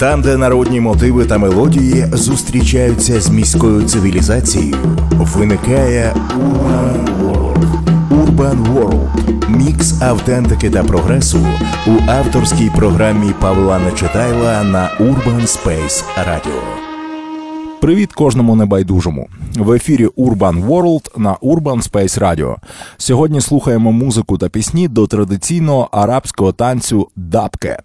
Там, де народні мотиви та мелодії зустрічаються з міською цивілізацією, виникає Urban World. Urban World – мікс автентики та прогресу у авторській програмі Павла Нечитайла на Urban Space Radio. Привіт кожному небайдужому в ефірі Urban World на Urban Space Radio. Сьогодні слухаємо музику та пісні до традиційного арабського танцю дабке.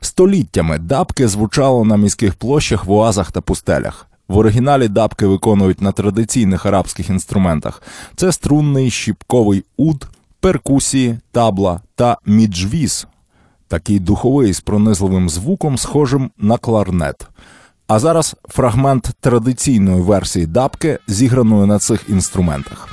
Століттями дабки звучало на міських площах, в оазах та пустелях. В оригіналі дабки виконують на традиційних арабських інструментах: це струнний щіпковий уд, перкусії, табла та міджвіз, такий духовий з пронизливим звуком, схожим на кларнет. А зараз фрагмент традиційної версії дабки, зіграної на цих інструментах.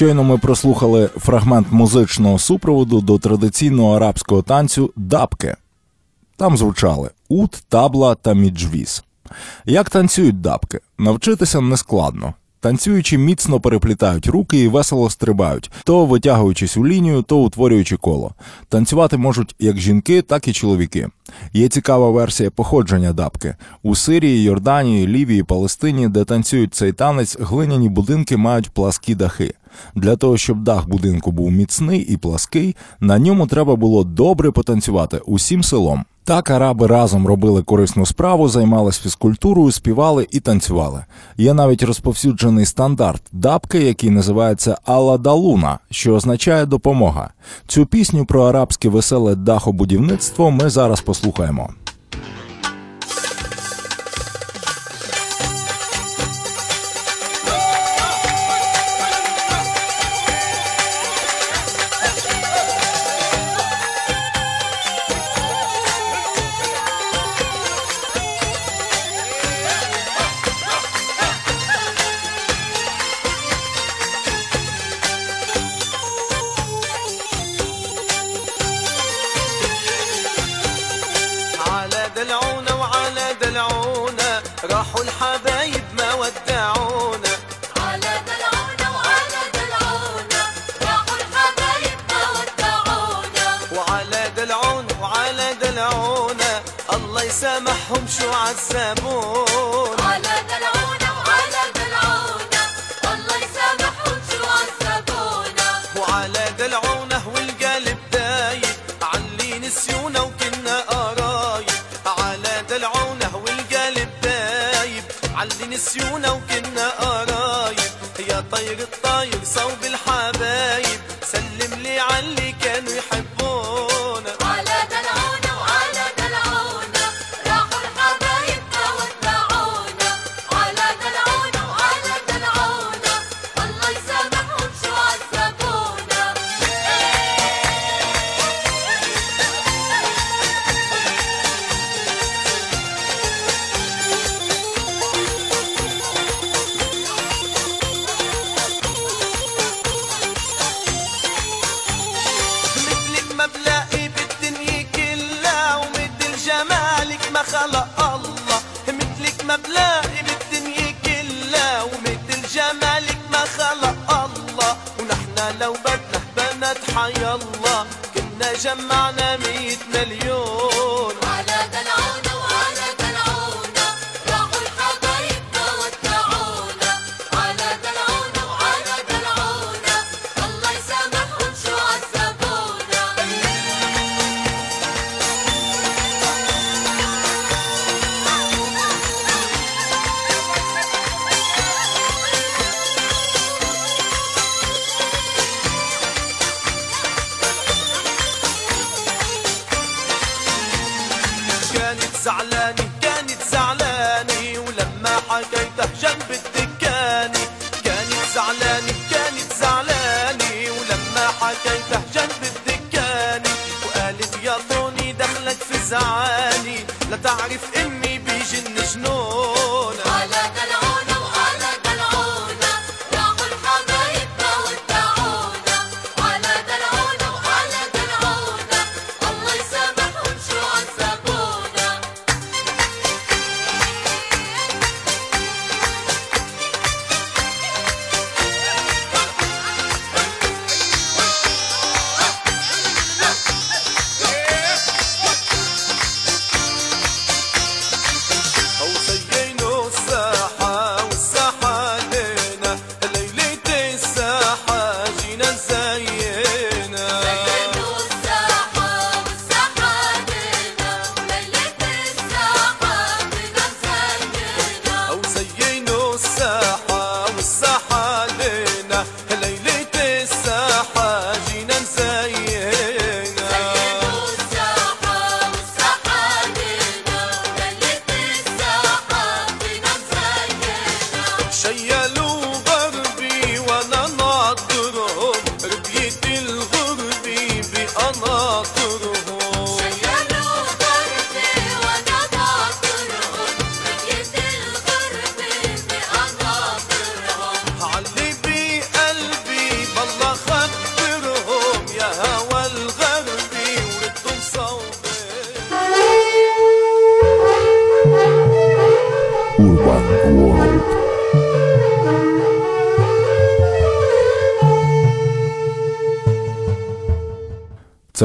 Щойно ми прослухали фрагмент музичного супроводу до традиційного арабського танцю дабки. Там звучали ут, табла та міджвіз. Як танцюють дабки? Навчитися нескладно. Танцюючи міцно переплітають руки і весело стрибають, то витягуючись у лінію, то утворюючи коло. Танцювати можуть як жінки, так і чоловіки. Є цікава версія походження дабки у Сирії, Йорданії, Лівії, Палестині, де танцюють цей танець, глиняні будинки мають пласкі дахи. Для того, щоб дах будинку був міцний і плаский, на ньому треба було добре потанцювати усім селом. Так араби разом робили корисну справу, займалися фізкультурою, співали і танцювали. Є навіть розповсюджений стандарт дабки, який називається Алладалуна, що означає допомога. Цю пісню про арабське веселе дахобудівництво ми зараз послухаємо. يسامحهم شو عذبونا على دلعونا وعلى دلعونا الله يسامحهم شو عذبونا وعلى دلعونا والقلب دايب علي نسيونا وكنا قرايب. على دلعونا والقلب دايب علي نسيونا وكنا قرايب. يا طير الطاير صوب الحبايب سلم لي علي كانوا يحبونا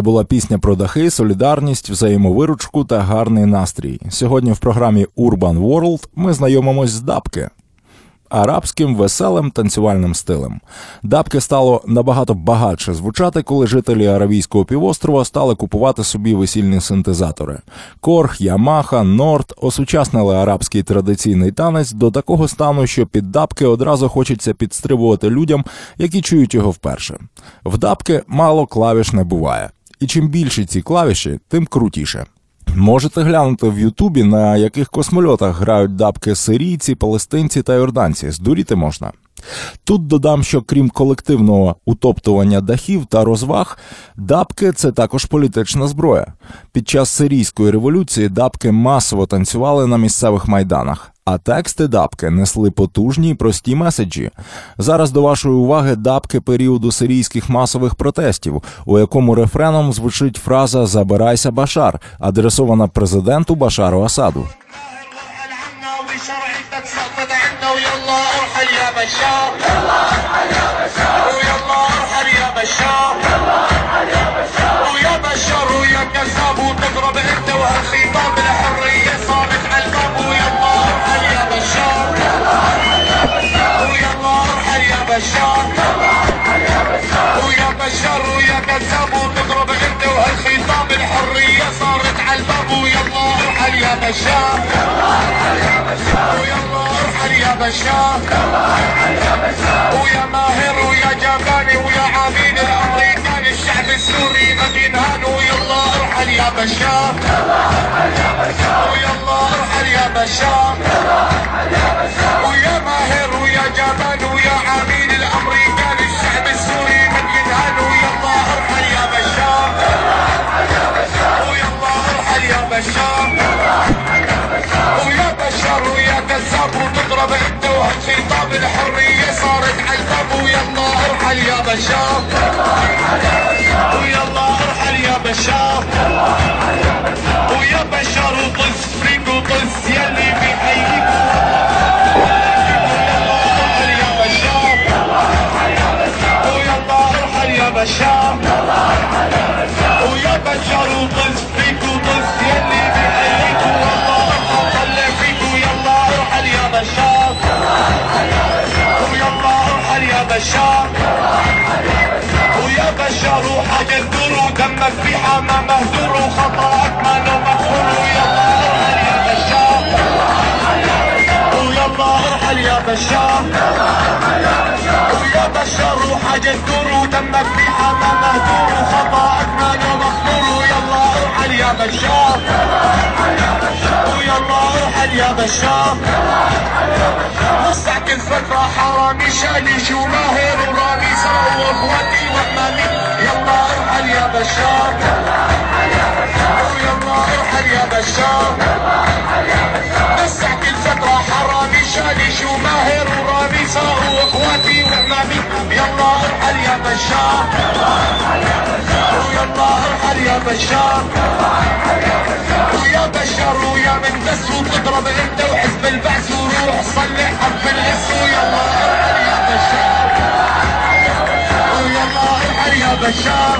була пісня про дахи, солідарність, взаємовиручку та гарний настрій. Сьогодні в програмі Urban World ми знайомимось з дабки. Арабським веселим танцювальним стилем дабки стало набагато багатше звучати, коли жителі Аравійського півострова стали купувати собі весільні синтезатори. Корг, Ямаха, Норд осучаснили арабський традиційний танець до такого стану, що під дабки одразу хочеться підстрибувати людям, які чують його вперше. В дабки мало клавіш не буває, і чим більше ці клавіші, тим крутіше. Можете глянути в Ютубі, на яких космольотах грають дабки сирійці, палестинці та йорданці. Здуріти можна. Тут додам, що крім колективного утоптування дахів та розваг, дабки це також політична зброя. Під час сирійської революції дабки масово танцювали на місцевих майданах, а тексти дабки несли потужні й прості меседжі. Зараз до вашої уваги дабки періоду сирійських масових протестів, у якому рефреном звучить фраза Забирайся Башар, адресована президенту Башару Асаду. بشار يلا ارحل يا بشار ويا بشار ويا كذاب وتضرب انت وهالخطاب الحريه صارت على الباب ويلا ارحل يا بشار ويلا ارحل يا بشار ويا ماهر ويا جباني ويا عميد الامريكاني الشعب السوري ما بينهان ويلا ارحل يا بشار ويلا ارحل يا بشار ويا ماهر ويا جبان ويا عميد بشار ويا بشر ويا كذاب وتضرب انت وهالخطاب الحرية. صارت الباب ويلا ارحل يا بشار ويلا ارحل يا بشار ويا بشر وطز فيك وطز يلي بيحييك. ويلا ارحل يا بشار بشار ويا فيك وطز بشار ويا بشار وحاجة تدور ودمك في حما مهدور وخطأك ما له مغفور ويلا ارحل يا بشار ويلا ارحل يا بشار ويا بشار وحاجة تدور ودمك في حما مهدور وخطأك ما ارحل يا بشار. ويلا ارحل يا بشار. وسعك الفترة حرامي شالي شو ماهر ورامي سوا واخواتي وامامي يلا ارحل يا بشار ويلا ارحل يا بشار. وسعك الفترة حرامي شالي شو ماهر ورامي سوا واخواتي وامامي يلا ارحل يا بشار ويلا ارحل يا بشار ويا بشر ويا من بس وتضرب انت وحزب البعث وروح صلح حرف الاس ويلا ارحل يا بشار ويلا ارحل يا بشار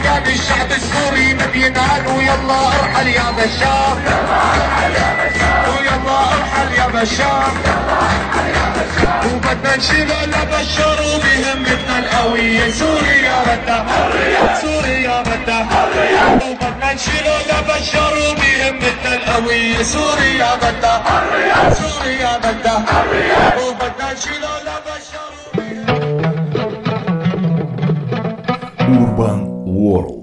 الامريكاني الشعب السوري ما بينهان ويلا ارحل يا بشار. ويلا ارحل يا بشار. وبدنا نشيل لبشر وبهمتنا القوية. سوريا بدها سوريا بدها وبدنا نشيل لبشر وبهمتنا القوية. سوريا بدها سوريا بدها وبدنا نشيل World.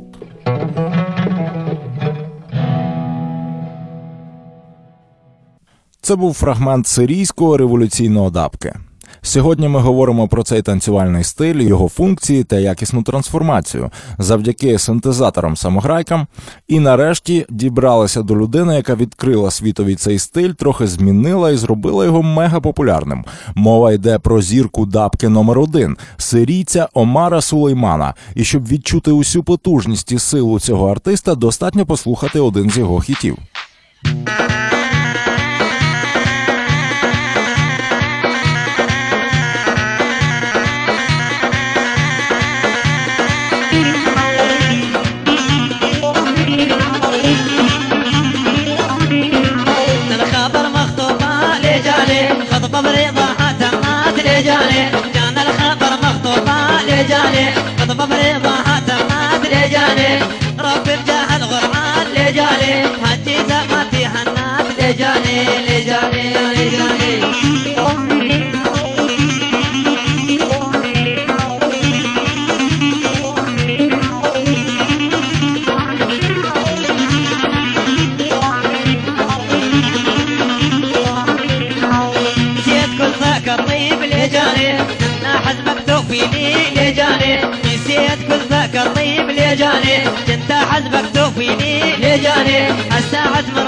Це був фрагмент сирійського революційного дабки. Сьогодні ми говоримо про цей танцювальний стиль, його функції та якісну трансформацію завдяки синтезаторам-самограйкам. І нарешті дібралися до людини, яка відкрила світові цей стиль, трохи змінила і зробила його мегапопулярним. Мова йде про зірку дабки номер один сирійця Омара Сулеймана. І щоб відчути усю потужність і силу цього артиста, достатньо послухати один з його хітів. الساعة مرة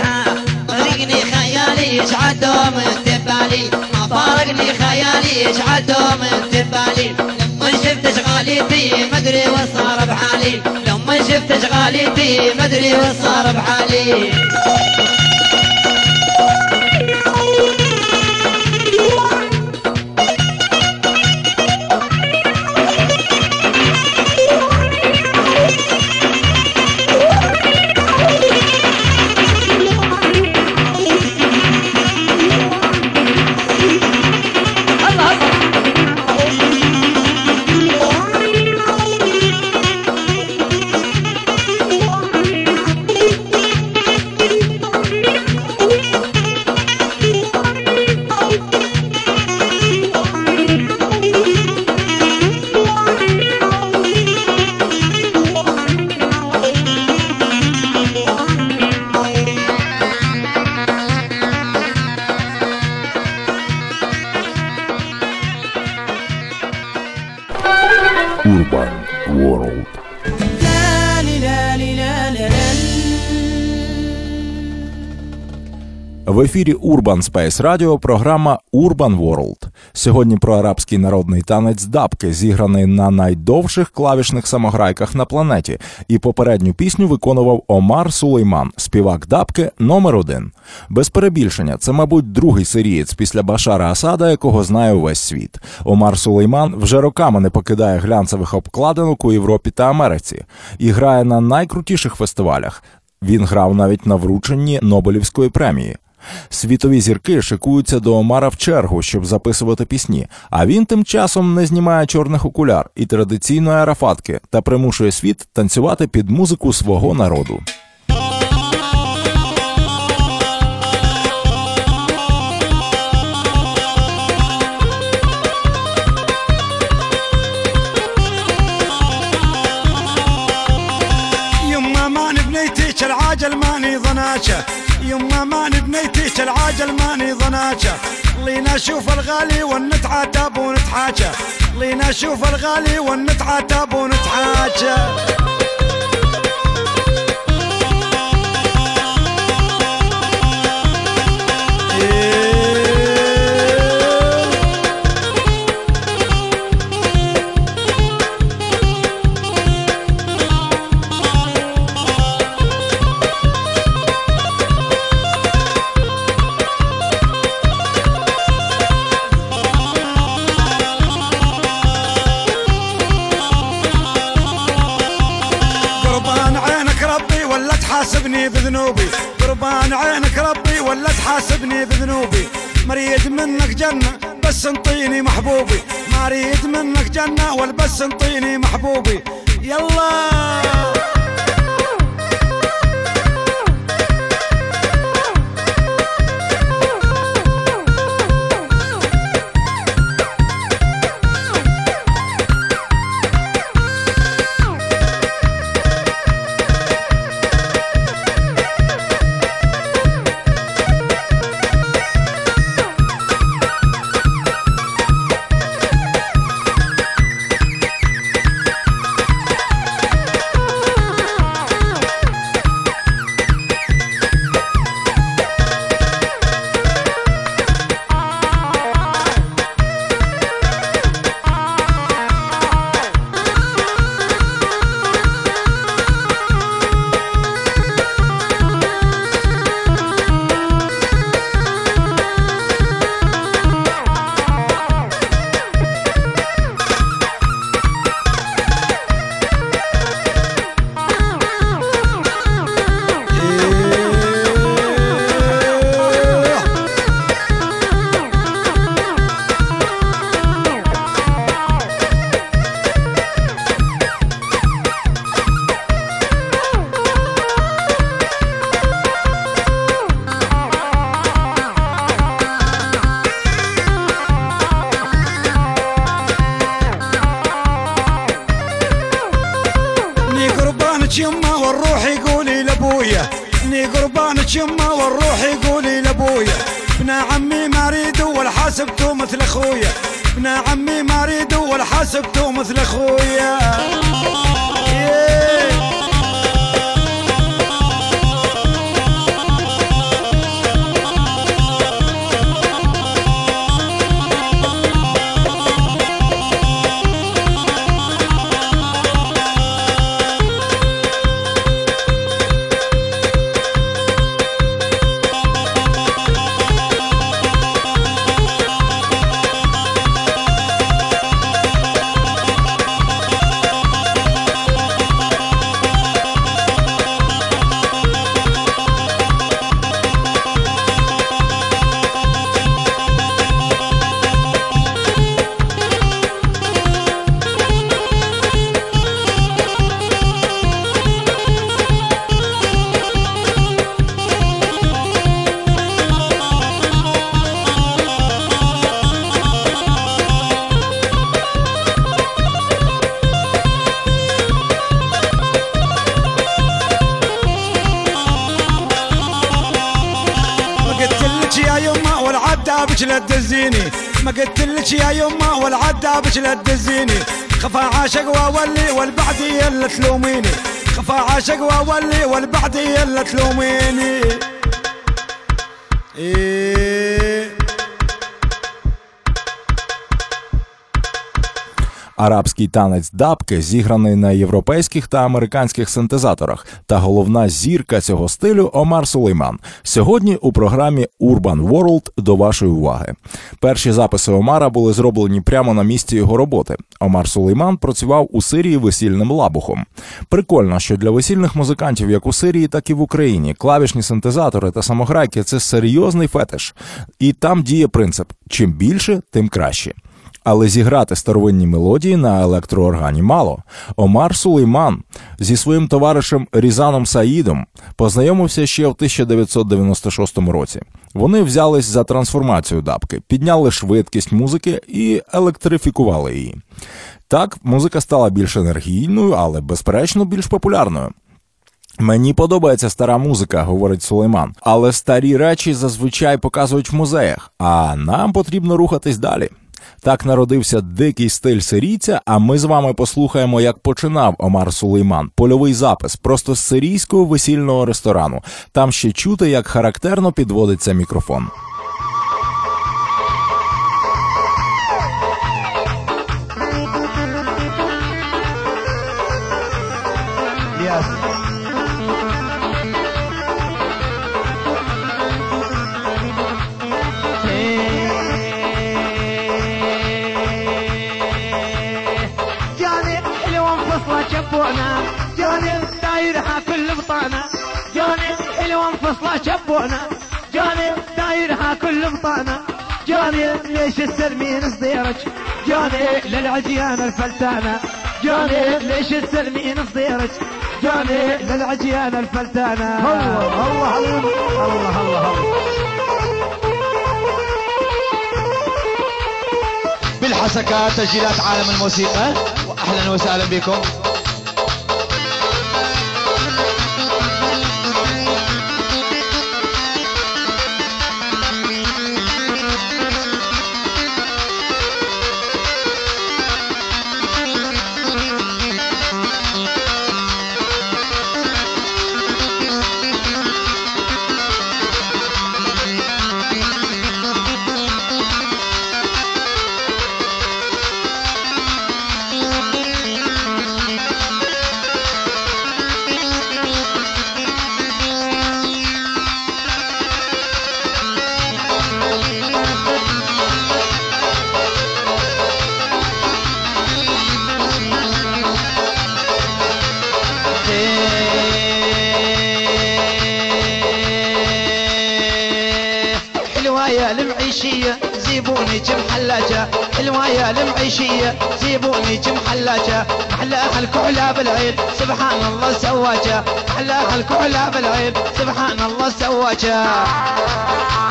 بيها فارقني خيالي يشعد دوم انتبالي ما فارقني خيالي يشعد دوم انتبالي لما شفت اشغاليتي مدري وش صار بحالي. لما شفت اشغاليتي مدري وش صار بحالي. В ефірі Urban Space Radio програма Urban World. Сьогодні про арабський народний танець дабки, зіграний на найдовших клавішних самограйках на планеті. І попередню пісню виконував Омар Сулейман, співак дабки номер один. Без перебільшення, це, мабуть, другий сирієць після Башара Асада, якого знає увесь світ. Омар Сулейман вже роками не покидає глянцевих обкладинок у Європі та Америці і грає на найкрутіших фестивалях. Він грав навіть на врученні Нобелівської премії. Світові зірки шикуються до Омара в чергу, щоб записувати пісні. А він тим часом не знімає чорних окуляр і традиційної арафатки та примушує світ танцювати під музику свого народу. يما ما نبنيتك العاجل ماني ظناشه يما ما العاجل ماني ضناشه لينا شوف الغالي ونتعاتب ونتحاشى لينا شوف الغالي ونتعاتب ونتحاشى ولا تحاسبني بذنوبي مريد منك جنة بس انطيني محبوبي. ما أريد منك جنة ولا بس انطيني محبوبي. يلا! والعدابك لا تدزيني. خفا عاشق واولي والبعدي اللي تلوميني. خفا عاشق واولي والبعدي اللي تلوميني. إيه. Арабський танець дабки зіграний на європейських та американських синтезаторах, та головна зірка цього стилю Омар Сулейман. Сьогодні у програмі Urban World до вашої уваги. Перші записи Омара були зроблені прямо на місці його роботи. Омар Сулейман працював у Сирії весільним лабухом. Прикольно, що для весільних музикантів як у Сирії, так і в Україні клавішні синтезатори та самограйки це серйозний фетиш. І там діє принцип: чим більше, тим краще. Але зіграти старовинні мелодії на електрооргані мало. Омар Сулейман зі своїм товаришем Різаном Саїдом познайомився ще в 1996 році. Вони взялись за трансформацію дабки, підняли швидкість музики і електрифікували її. Так, музика стала більш енергійною, але безперечно більш популярною. Мені подобається стара музика, говорить Сулейман, але старі речі зазвичай показують в музеях, а нам потрібно рухатись далі. Так народився дикий стиль сирійця, а ми з вами послухаємо, як починав Омар Сулейман. Польовий запис просто з сирійського весільного ресторану. Там ще чути, як характерно підводиться мікрофон. انفصلة شبونا. جاني دايرها كل بطانة جاني ليش السلمين صديرك؟ جاني للعجيان الفلتانة. جاني ليش السلمين صديرك؟ جاني للعجيان الفلتانة. الله الله الله الله, الله. بالحسكات تسجيلات عالم الموسيقى. واهلا وسهلا بكم. الله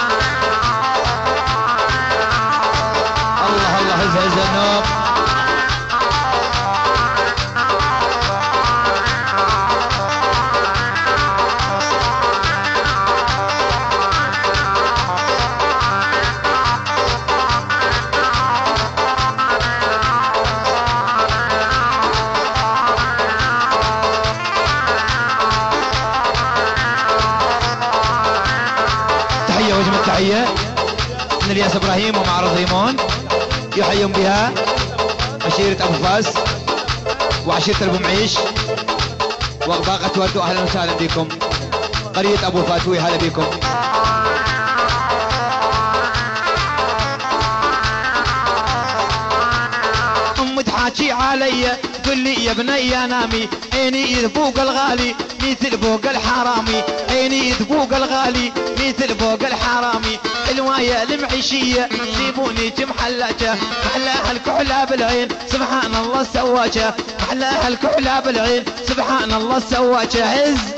وعشيرة ابو معيش وباقة ورد أهلا وسهلا بكم. قرية أبو فاتوي هلا بكم. أم تحاكي علي تقول لي يا بني نامي عيني يذبوق الغالي مثل بوق الحرامي. عيني يذبوق الغالي مثل بوق الحرامي. الواية المعيشية جيبوني جمحلاجة محلاها الكحلة بالعين سبحان الله سواجة. أحلى هالكحلة بالعين سبحان الله سواك عز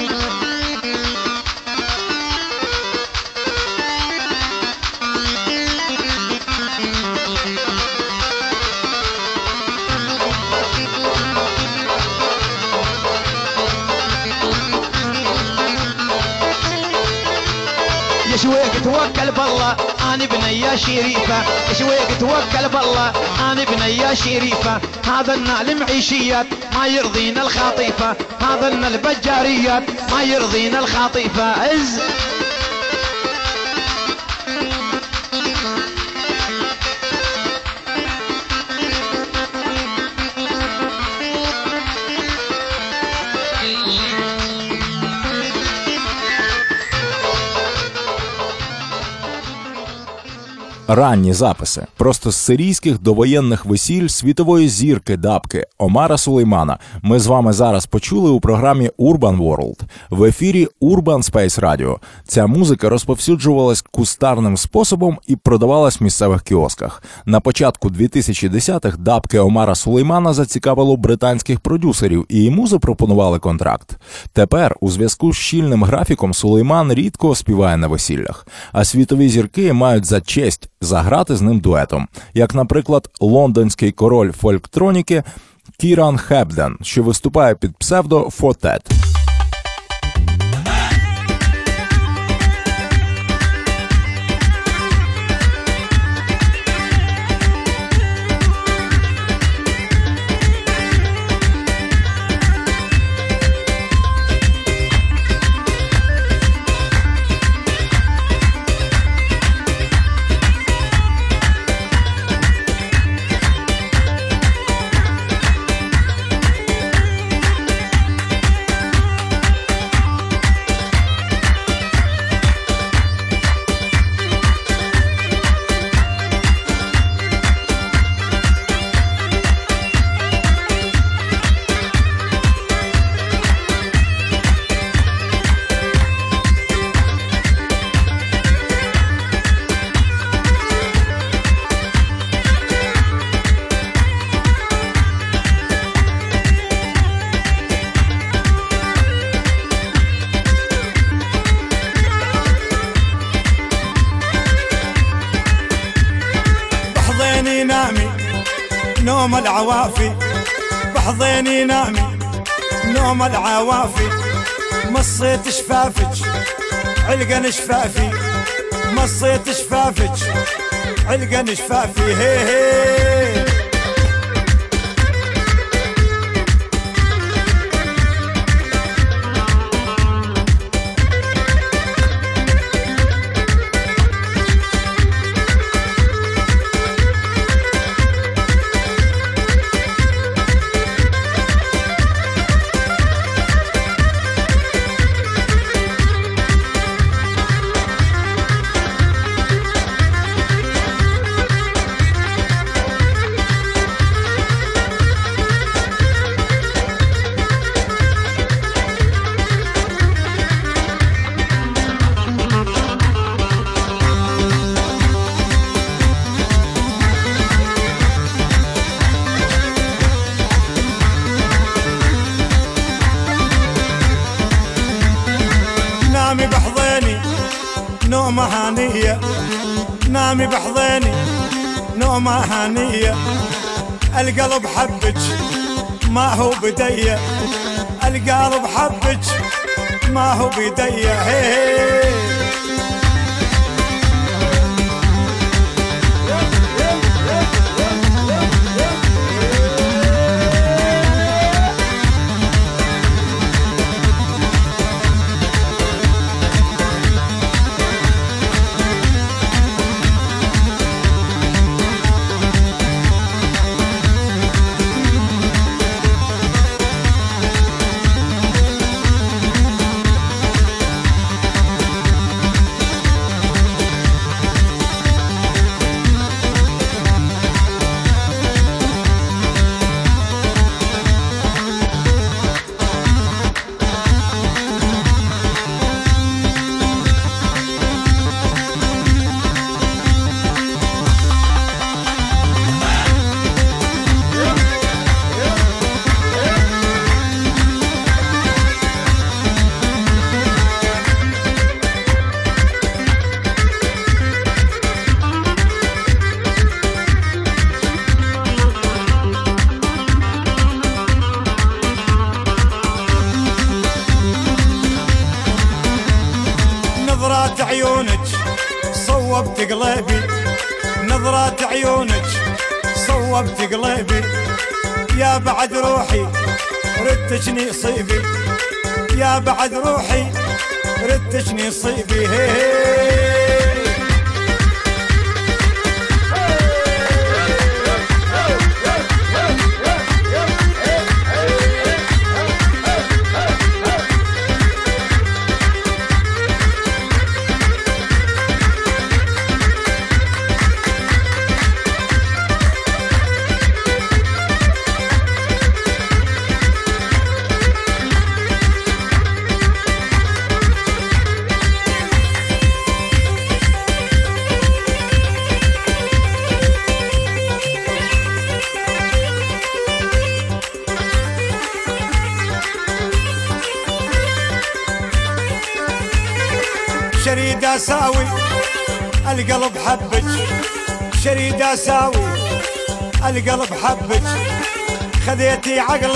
يشويك توكل بالله. أنا بنيا شريفة. شويك توكل بالله؟ أنا بنيا شريفة. هذا النال معيشيات ما يرضينا الخطيفه هذا النال البجاريات ما يرضينا الخطيفه عز! Ранні записи просто з сирійських довоєнних весіль світової зірки дабки Омара Сулеймана. Ми з вами зараз почули у програмі Urban World в ефірі Urban Space Radio. Ця музика розповсюджувалась кустарним способом і продавалась в місцевих кіосках. На початку 2010-х дабки Омара Сулеймана зацікавило британських продюсерів, і йому запропонували контракт. Тепер, у зв'язку з щільним графіком, Сулейман рідко співає на весіллях, а світові зірки мають за честь заграти з ним дуетом, як, наприклад, лондонський король фольктроніки Кіран Хебден, що виступає під псевдо Фотет. العوافي مصيت شفافك علقن شفافي مصيت شفافك علقن شفافي هي هي. القلب حبك ما هو بدي القلب حبك ما هو بدي هي هي.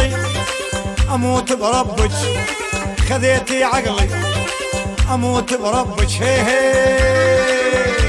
عقلي أموت بربك خذيتي عقلي. أموت بربك هي هي.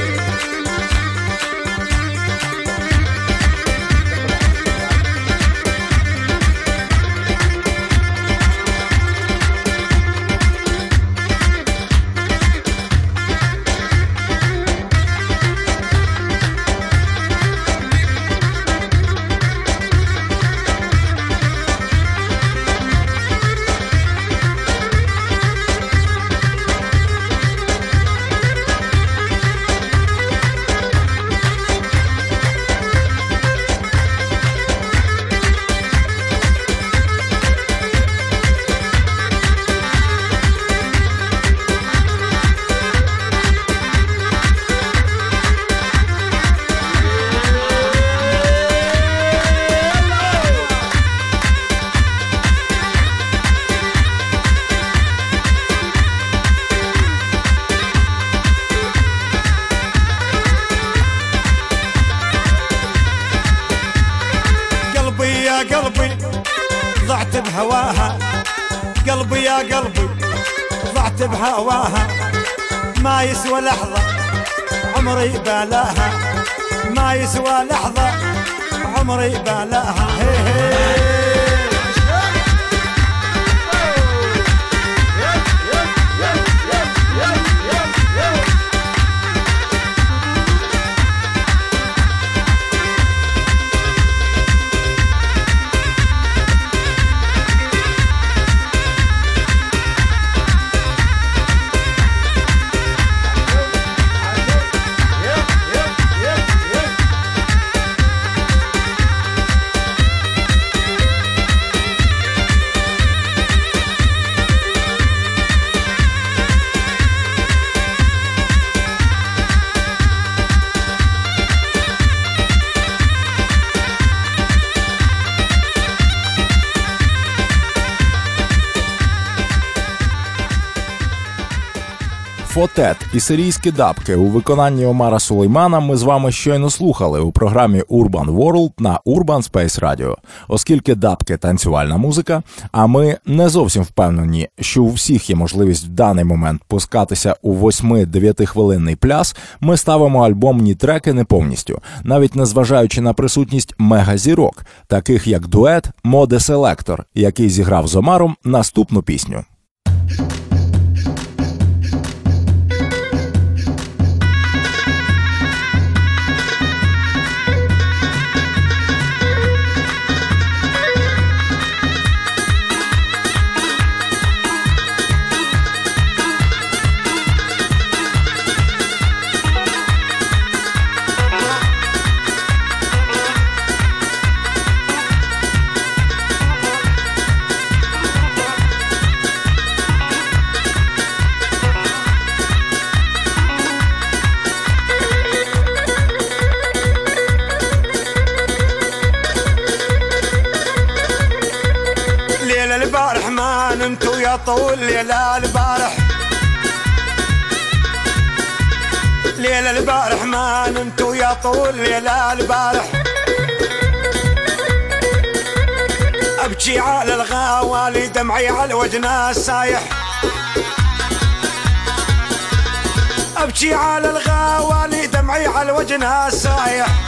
غايب Фотет і сирійські дабки у виконанні Омара Сулеймана ми з вами щойно слухали у програмі Urban World на Urban Space Radio. Оскільки дабки танцювальна музика, а ми не зовсім впевнені, що у всіх є можливість в даний момент пускатися у 8-9 хвилинний пляс, ми ставимо альбомні треки не повністю, навіть незважаючи на присутність мегазірок, таких як дует Моде Селектор, який зіграв з Омаром наступну пісню. ما نمت ويا طول ليلة البارح. ليلة البارح ما نمت ويا طول ليلة البارح. أبكي على الغوالي دمعي على وجنا سايح أبكي على الغوالي دمعي على وجنا سايح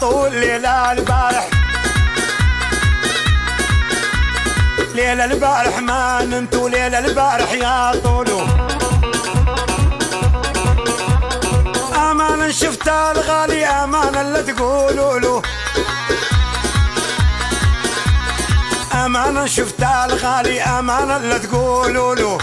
طول ليلة البارح. ليلة البارح ما نمت وليلة البارح يا طولو. امانا شفت الغالي امانا اللي تقولوا له. امانا شفت الغالي امانا اللي تقولوا له.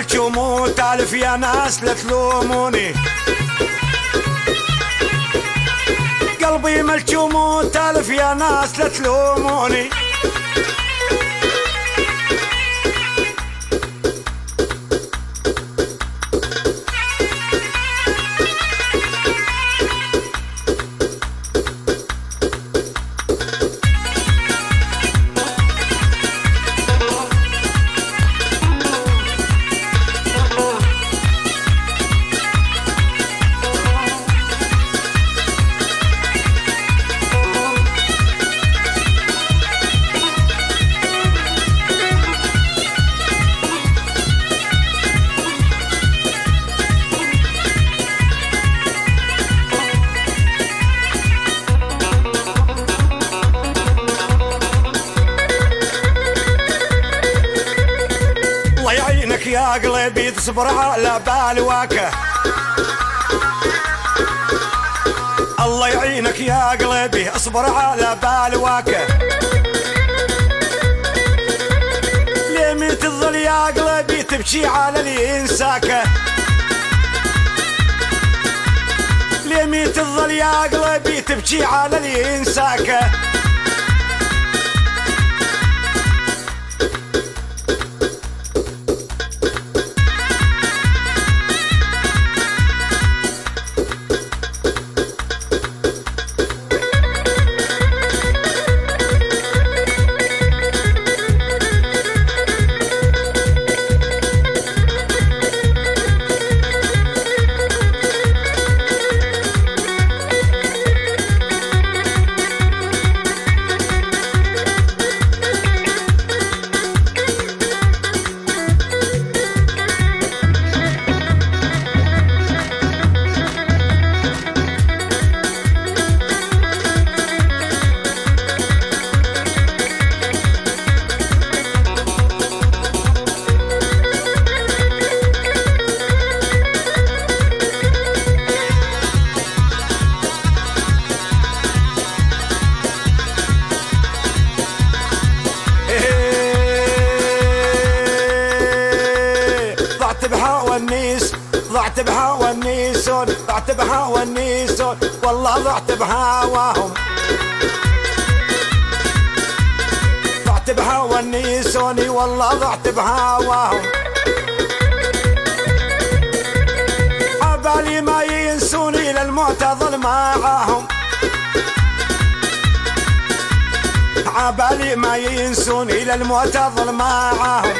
قلبي ملجوم وتالف يا ناس لا تلوموني قلبي ملجوم وتالف يا ناس لا تلوموني تصبر على بالواكه الله يعينك يا قلبي اصبر على بالواكه ليه تظل يا قلبي تبكي على اللي ينساكه ليه تظل يا قلبي تبكي على اللي ينساكه والنيسوني والله ضعت بهواهم عبالي ما ينسوني للموت اظل معاهم عبالي ما ينسوني للموت اظل معاهم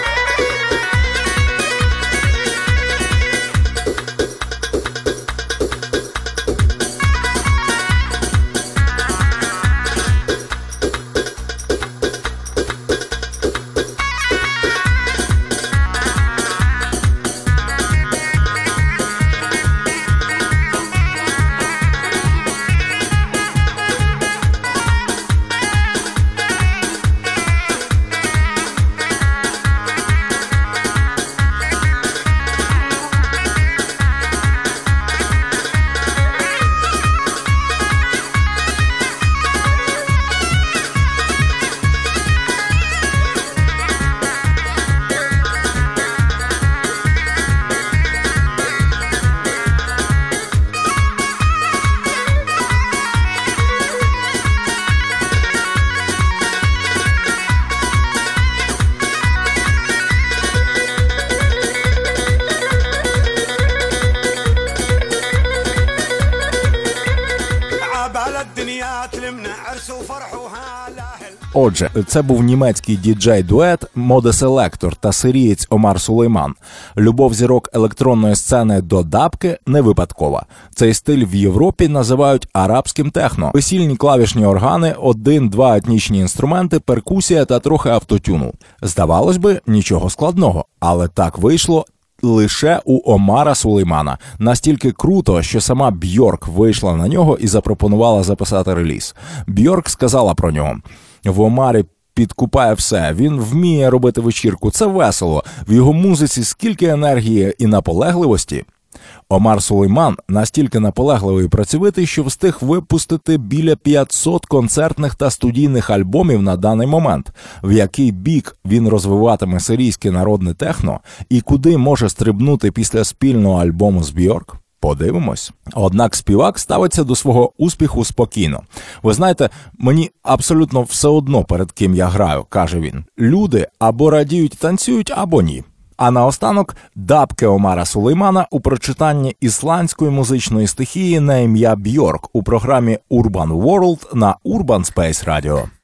Отже, це був німецький діджей-дует Моде Селектор та сирієць Омар Сулейман. Любов зірок електронної сцени до дабки не випадкова. Цей стиль в Європі називають арабським техно. Весільні клавішні органи, один-два етнічні інструменти, перкусія та трохи автотюну. Здавалось би, нічого складного, але так вийшло. Лише у Омара Сулеймана настільки круто, що сама Бьорк вийшла на нього і запропонувала записати реліз. Бьорк сказала про нього: в Омарі підкупає все. Він вміє робити вечірку. Це весело. В його музиці скільки енергії і наполегливості. Омар Сулейман настільки наполегливий і працьовитий, що встиг випустити біля 500 концертних та студійних альбомів на даний момент, в який бік він розвиватиме сирійське народне техно і куди може стрибнути після спільного альбому з Бьорк. Подивимось. Однак співак ставиться до свого успіху спокійно. Ви знаєте, мені абсолютно все одно перед ким я граю, каже він. Люди або радіють, танцюють, або ні. А наостанок дабки Омара Сулеймана у прочитанні ісландської музичної стихії на ім'я Бьорк у програмі Urban World на Urban Space Radio.